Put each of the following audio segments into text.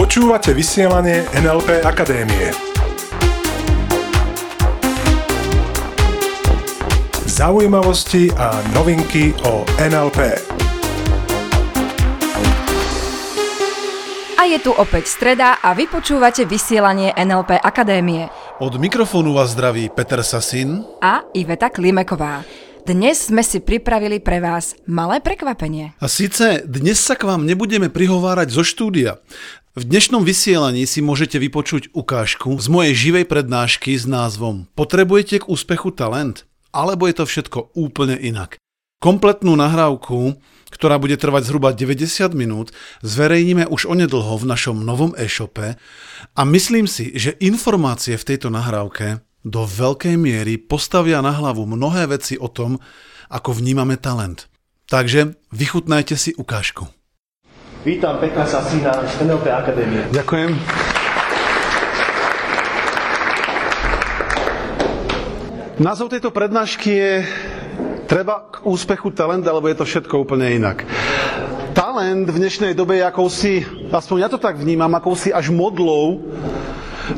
Počúvate vysielanie NLP Akadémie. Zaujímavosti a novinky o NLP. A je tu opäť streda a vy počúvate vysielanie NLP Akadémie. Od mikrofónu vás zdraví Peter Sasin a Iveta Klimeková. Dnes sme si pripravili pre vás malé prekvapenie. A síce dnes sa k vám nebudeme prihovárať zo štúdia. V dnešnom vysielaní si môžete vypočuť ukážku z mojej živej prednášky s názvom Potrebujete k úspechu talent? alebo je to všetko úplne inak. Kompletnú nahrávku, ktorá bude trvať zhruba 90 minút, zverejníme už onedlho v našom novom e-shope a myslím si, že informácie v tejto nahrávke do veľkej miery postavia na hlavu mnohé veci o tom, ako vnímame talent. Takže vychutnajte si ukážku. Vítam Petra Sasína z NLP Akadémie. Ďakujem. Názov tejto prednášky je Treba k úspechu talent, alebo je to všetko úplne inak. Talent v dnešnej dobe je akousi, aspoň ja to tak vnímam, akousi až modlou,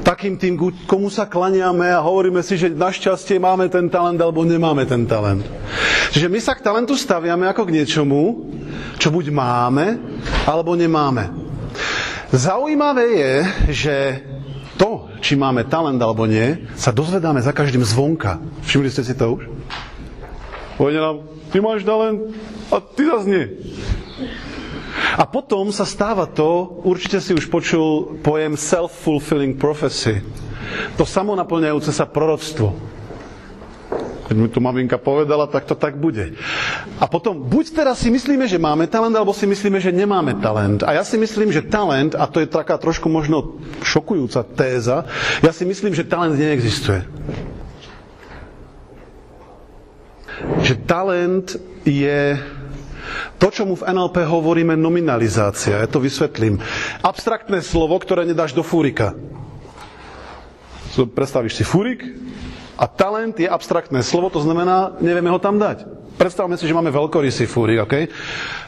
takým tým, komu sa klaniame a hovoríme si, že našťastie máme ten talent alebo nemáme ten talent. Čiže my sa k talentu staviame ako k niečomu, čo buď máme, alebo nemáme. Zaujímavé je, že to, či máme talent alebo nie, sa dozvedáme za každým zvonka. Všimli ste si to už? Povedia nám, ty máš talent a ty zase nie. A potom sa stáva to, určite si už počul pojem self-fulfilling prophecy. To samonaplňajúce sa proroctvo. Keď mi tu maminka povedala, tak to tak bude. A potom, buď teraz si myslíme, že máme talent, alebo si myslíme, že nemáme talent. A ja si myslím, že talent, a to je taká trošku možno šokujúca téza, ja si myslím, že talent neexistuje. Že talent je to, čo mu v NLP hovoríme nominalizácia. Ja to vysvetlím. Abstraktné slovo, ktoré nedáš do fúrika. Predstavíš si fúrik, a talent je abstraktné slovo, to znamená, nevieme ho tam dať. Predstavme si, že máme veľkorysý fúrik, OK? E,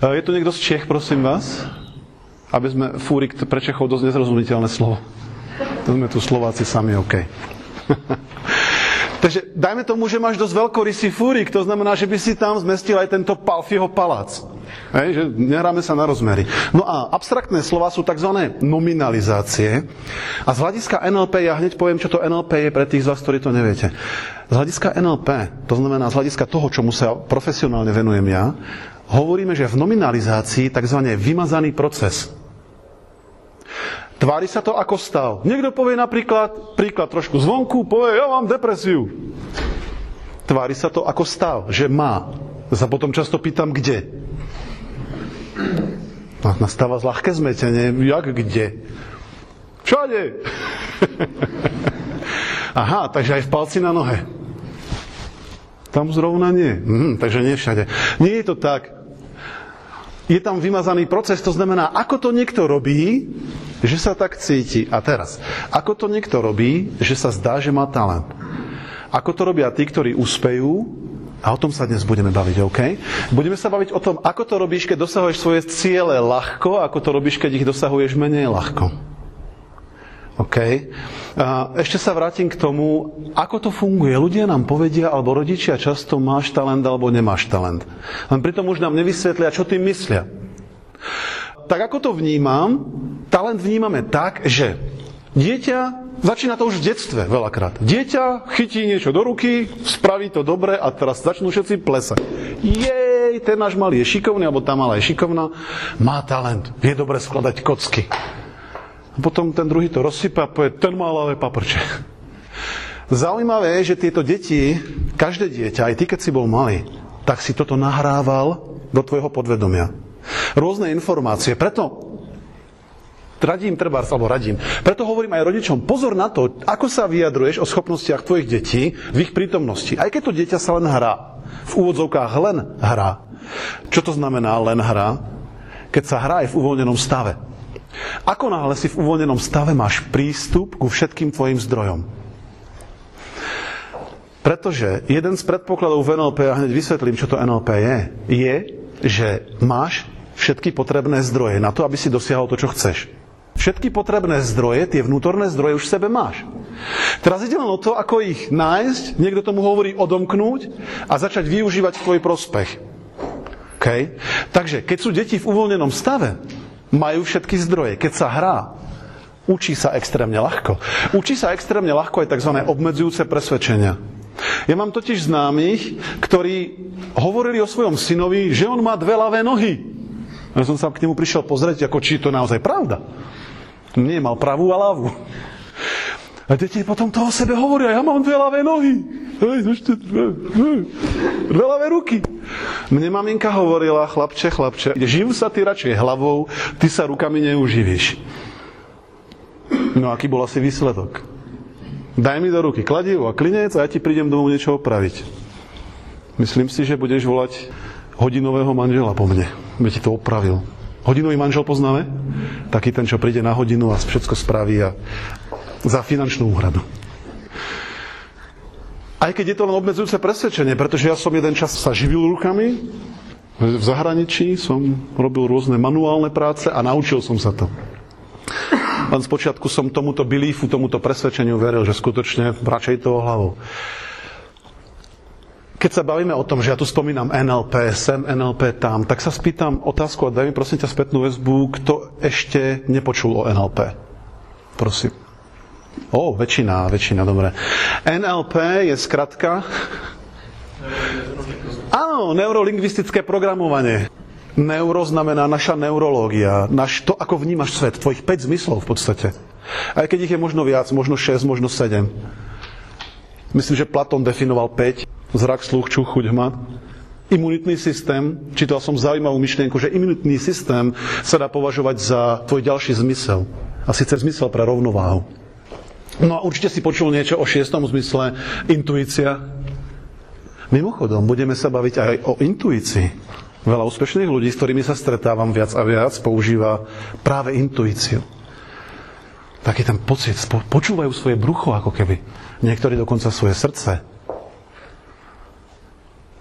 je tu niekto z Čech, prosím vás? Aby sme fúrik pre Čechov dosť nezrozumiteľné slovo. To sme tu Slováci sami, OK. Takže dajme tomu, že máš dosť veľkorysý fúrik, to znamená, že by si tam zmestil aj tento Palfieho palác. Hej, že nehráme sa na rozmery. No a abstraktné slova sú tzv. nominalizácie. A z hľadiska NLP, ja hneď poviem, čo to NLP je pre tých z vás, ktorí to neviete. Z hľadiska NLP, to znamená z hľadiska toho, čomu sa profesionálne venujem ja, hovoríme, že v nominalizácii tzv. vymazaný proces. Tvári sa to ako stav. Niekto povie napríklad, príklad trošku zvonku, povie, ja mám depresiu. Tvári sa to ako stav, že má. Sa potom často pýtam, kde. Nastáva zľahké zmetenie. Jak kde? Všade. Aha, takže aj v palci na nohe. Tam zrovna nie. Mhm, takže nie všade. Nie je to tak je tam vymazaný proces, to znamená, ako to niekto robí, že sa tak cíti. A teraz, ako to niekto robí, že sa zdá, že má talent. Ako to robia tí, ktorí úspejú, a o tom sa dnes budeme baviť, OK? Budeme sa baviť o tom, ako to robíš, keď dosahuješ svoje ciele ľahko, ako to robíš, keď ich dosahuješ menej ľahko. OK? Ešte sa vrátim k tomu, ako to funguje. Ľudia nám povedia, alebo rodičia často máš talent, alebo nemáš talent. Len pritom už nám nevysvetlia, čo tým myslia. Tak ako to vnímam, talent vnímame tak, že dieťa Začína to už v detstve veľakrát. Dieťa chytí niečo do ruky, spraví to dobre a teraz začnú všetci plesať. Jej, ten náš malý je šikovný, alebo tá malá je šikovná, má talent, vie dobre skladať kocky. A potom ten druhý to rozsypa a povie, ten má ľavé paprče. Zaujímavé je, že tieto deti, každé dieťa, aj ty, keď si bol malý, tak si toto nahrával do tvojho podvedomia. Rôzne informácie. Preto radím treba, alebo radím. Preto hovorím aj rodičom, pozor na to, ako sa vyjadruješ o schopnostiach tvojich detí v ich prítomnosti. Aj keď to dieťa sa len hrá. V úvodzovkách len hrá. Čo to znamená len hrá? Keď sa hrá aj v uvoľnenom stave. Ako náhle si v uvoľnenom stave máš prístup ku všetkým tvojim zdrojom. Pretože jeden z predpokladov v NLP, a hneď vysvetlím, čo to NLP je, je, že máš všetky potrebné zdroje na to, aby si dosiahol to, čo chceš. Všetky potrebné zdroje, tie vnútorné zdroje už v sebe máš. Teraz ide len o to, ako ich nájsť, niekto tomu hovorí odomknúť a začať využívať v tvoj prospech. Okay? Takže keď sú deti v uvoľnenom stave, majú všetky zdroje. Keď sa hrá, učí sa extrémne ľahko. Učí sa extrémne ľahko aj tzv. obmedzujúce presvedčenia. Ja mám totiž známych, ktorí hovorili o svojom synovi, že on má dve ľavé nohy. Ja som sa k nemu prišiel pozrieť, ako či je to naozaj pravda. Nie, mal pravú a ľavú. A deti potom to o sebe hovoria, ja mám dve ľavé nohy. Dve, dve ľavé ruky. Mne maminka hovorila, chlapče, chlapče, živ sa ty radšej hlavou, ty sa rukami neuživíš. No aký bol asi výsledok? Daj mi do ruky kladivo a klinec a ja ti prídem domov niečo opraviť. Myslím si, že budeš volať hodinového manžela po mne, by ti to opravil. Hodinový manžel poznáme? Taký ten, čo príde na hodinu a všetko spraví a za finančnú úhradu. Aj keď je to len obmedzujúce presvedčenie, pretože ja som jeden čas sa živil rukami, v zahraničí som robil rôzne manuálne práce a naučil som sa to. Len spočiatku som tomuto beliefu, tomuto presvedčeniu veril, že skutočne radšej toho hlavou. Keď sa bavíme o tom, že ja tu spomínam NLP, sem NLP tam, tak sa spýtam otázku a daj mi prosím ťa spätnú väzbu, kto ešte nepočul o NLP. Prosím. O, väčšina, väčšina, dobre. NLP je skratka... Áno, neurolingvistické programovanie. Neuro znamená naša neurológia, naš, to, ako vnímaš svet, tvojich 5 zmyslov v podstate. Aj keď ich je možno viac, možno 6, možno 7. Myslím, že Platón definoval 5 zrak, sluch, čuch, chuť, hmat. Imunitný systém, čítal som zaujímavú myšlienku, že imunitný systém sa dá považovať za tvoj ďalší zmysel. A síce zmysel pre rovnováhu. No a určite si počul niečo o šiestom zmysle, intuícia. Mimochodom, budeme sa baviť aj o intuícii. Veľa úspešných ľudí, s ktorými sa stretávam viac a viac, používa práve intuíciu. Taký ten pocit, počúvajú svoje brucho ako keby. Niektorí dokonca svoje srdce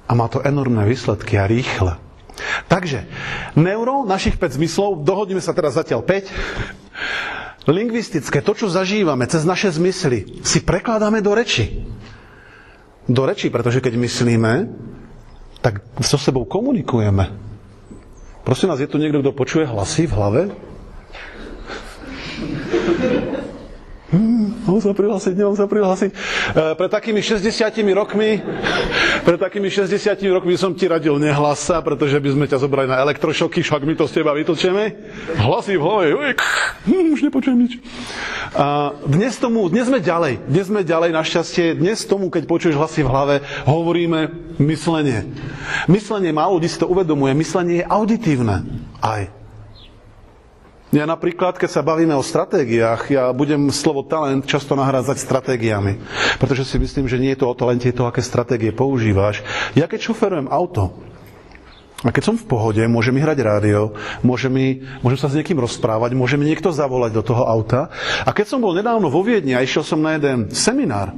a má to enormné výsledky a rýchle. Takže, neuro, našich 5 zmyslov, dohodneme sa teraz zatiaľ 5. Lingvistické, to, čo zažívame cez naše zmysly, si prekladáme do reči. Do reči, pretože keď myslíme, tak so sebou komunikujeme. Prosím vás, je tu niekto, kto počuje hlasy v hlave? Mám sa prihlásiť, nemám sa prihlásiť. E, pred takými 60 rokmi, pred takými 60 rokmi som ti radil nehlas sa, pretože by sme ťa zobrali na elektrošoky, však my to z teba vytlčeme. Hlasy v hlave, uj, hm, už nepočujem nič. A dnes tomu, dnes sme ďalej, dnes sme ďalej, našťastie, dnes tomu, keď počuješ hlasy v hlave, hovoríme myslenie. Myslenie, málo ľudí si to uvedomuje, myslenie je auditívne. Aj. Ja napríklad, keď sa bavíme o stratégiách, ja budem slovo talent často nahrázať stratégiami. Pretože si myslím, že nie je to o talente, je to, aké stratégie používaš. Ja keď šoferujem auto, a keď som v pohode, môže mi hrať rádio, môže mi, môžem sa s niekým rozprávať, môže mi niekto zavolať do toho auta. A keď som bol nedávno vo Viedni a išiel som na jeden seminár,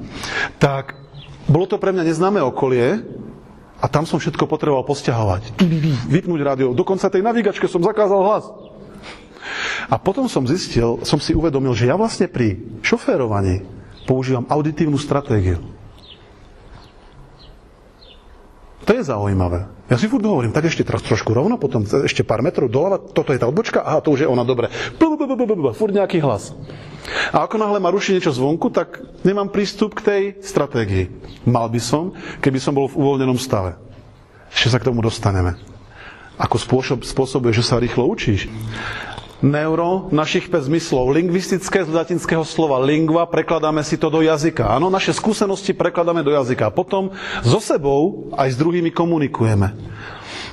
tak bolo to pre mňa neznáme okolie a tam som všetko potreboval posťahovať. Vypnúť rádio. Dokonca tej navigačke som zakázal hlas. A potom som zistil, som si uvedomil, že ja vlastne pri šoférovaní používam auditívnu stratégiu. To je zaujímavé. Ja si furt hovorím, tak ešte teraz trošku rovno, potom ešte pár metrov doľava, toto je tá odbočka, aha, to už je ona, dobre. Furt nejaký hlas. A ako náhle ma ruší niečo zvonku, tak nemám prístup k tej stratégii. Mal by som, keby som bol v uvoľnenom stave. Ešte sa k tomu dostaneme. Ako spôsob, spôsobuje, že sa rýchlo učíš neuro, našich 5 zmyslov. Lingvistické z latinského slova lingva, prekladáme si to do jazyka. Áno, naše skúsenosti prekladáme do jazyka. Potom so sebou aj s druhými komunikujeme.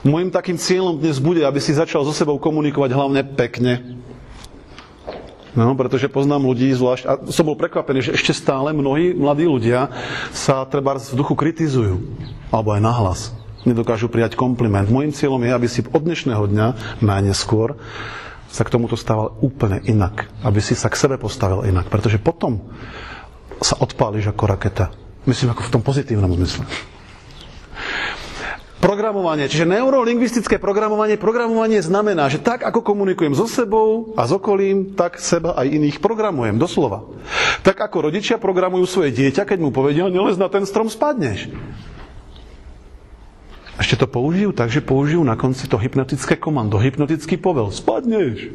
Mojím takým cieľom dnes bude, aby si začal so sebou komunikovať hlavne pekne. No, pretože poznám ľudí, zvlášť, a som bol prekvapený, že ešte stále mnohí mladí ľudia sa treba v duchu kritizujú. Alebo aj nahlas. Nedokážu prijať kompliment. Mojím cieľom je, aby si od dnešného dňa najneskôr sa k tomuto stával úplne inak. Aby si sa k sebe postavil inak. Pretože potom sa odpáliš ako raketa. Myslím ako v tom pozitívnom zmysle. Programovanie, čiže neurolingvistické programovanie, programovanie znamená, že tak ako komunikujem so sebou a s okolím, tak seba aj iných programujem, doslova. Tak ako rodičia programujú svoje dieťa, keď mu povedia, nelez na ten strom, spadneš. Ešte to použijú tak, že použijú na konci to hypnotické komando, hypnotický povel. Spadneš.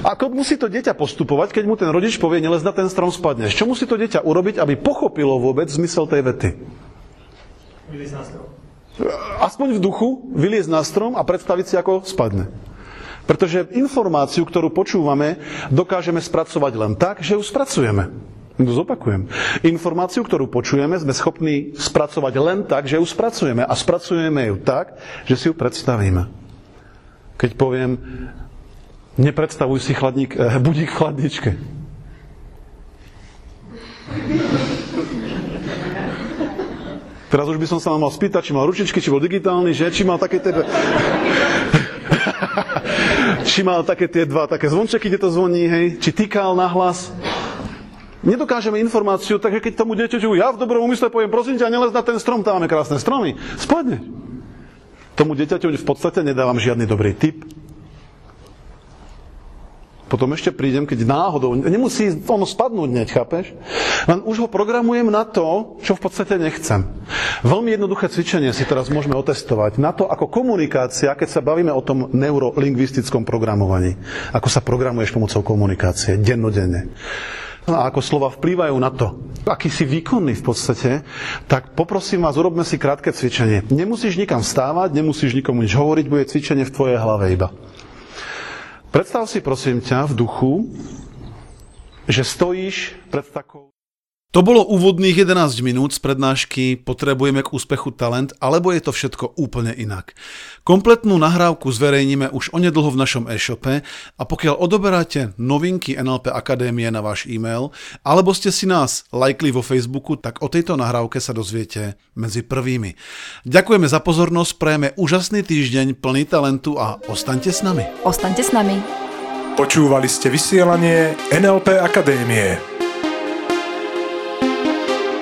Ako musí to dieťa postupovať, keď mu ten rodič povie, nelez na ten strom, spadneš? Čo musí to dieťa urobiť, aby pochopilo vôbec zmysel tej vety? Vyliezť na strom. Aspoň v duchu vyliezť na strom a predstaviť si, ako spadne. Pretože informáciu, ktorú počúvame, dokážeme spracovať len tak, že ju spracujeme. No zopakujem. Informáciu, ktorú počujeme, sme schopní spracovať len tak, že ju spracujeme. A spracujeme ju tak, že si ju predstavíme. Keď poviem, Nepredstavuj si chladník, eh, budík v chladničke. Teraz už by som sa mal spýtať, či mal ručičky, či bol digitálny, že? Či mal také tie... či mal také tie dva také zvončeky, kde to zvoní, hej? Či týkal na hlas. Nedokážeme informáciu, takže keď tomu dieťaťu ja v dobrom úmysle poviem, prosím ťa, nelez na ten strom, tam máme krásne stromy. Spadne. Tomu dieťaťu v podstate nedávam žiadny dobrý tip, potom ešte prídem, keď náhodou, nemusí ono spadnúť hneď, chápeš? Len už ho programujem na to, čo v podstate nechcem. Veľmi jednoduché cvičenie si teraz môžeme otestovať na to, ako komunikácia, keď sa bavíme o tom neurolingvistickom programovaní. Ako sa programuješ pomocou komunikácie, dennodenne. No a ako slova vplývajú na to, aký si výkonný v podstate, tak poprosím vás, urobme si krátke cvičenie. Nemusíš nikam vstávať, nemusíš nikomu nič hovoriť, bude cvičenie v tvojej hlave iba. Predstav si prosím ťa v duchu, že stojíš pred takou to bolo úvodných 11 minút z prednášky Potrebujeme k úspechu talent, alebo je to všetko úplne inak. Kompletnú nahrávku zverejníme už onedlho v našom e-shope a pokiaľ odoberáte novinky NLP Akadémie na váš e-mail, alebo ste si nás lajkli vo Facebooku, tak o tejto nahrávke sa dozviete medzi prvými. Ďakujeme za pozornosť, prajeme úžasný týždeň plný talentu a ostaňte s nami. Ostaňte s nami. Počúvali ste vysielanie NLP Akadémie.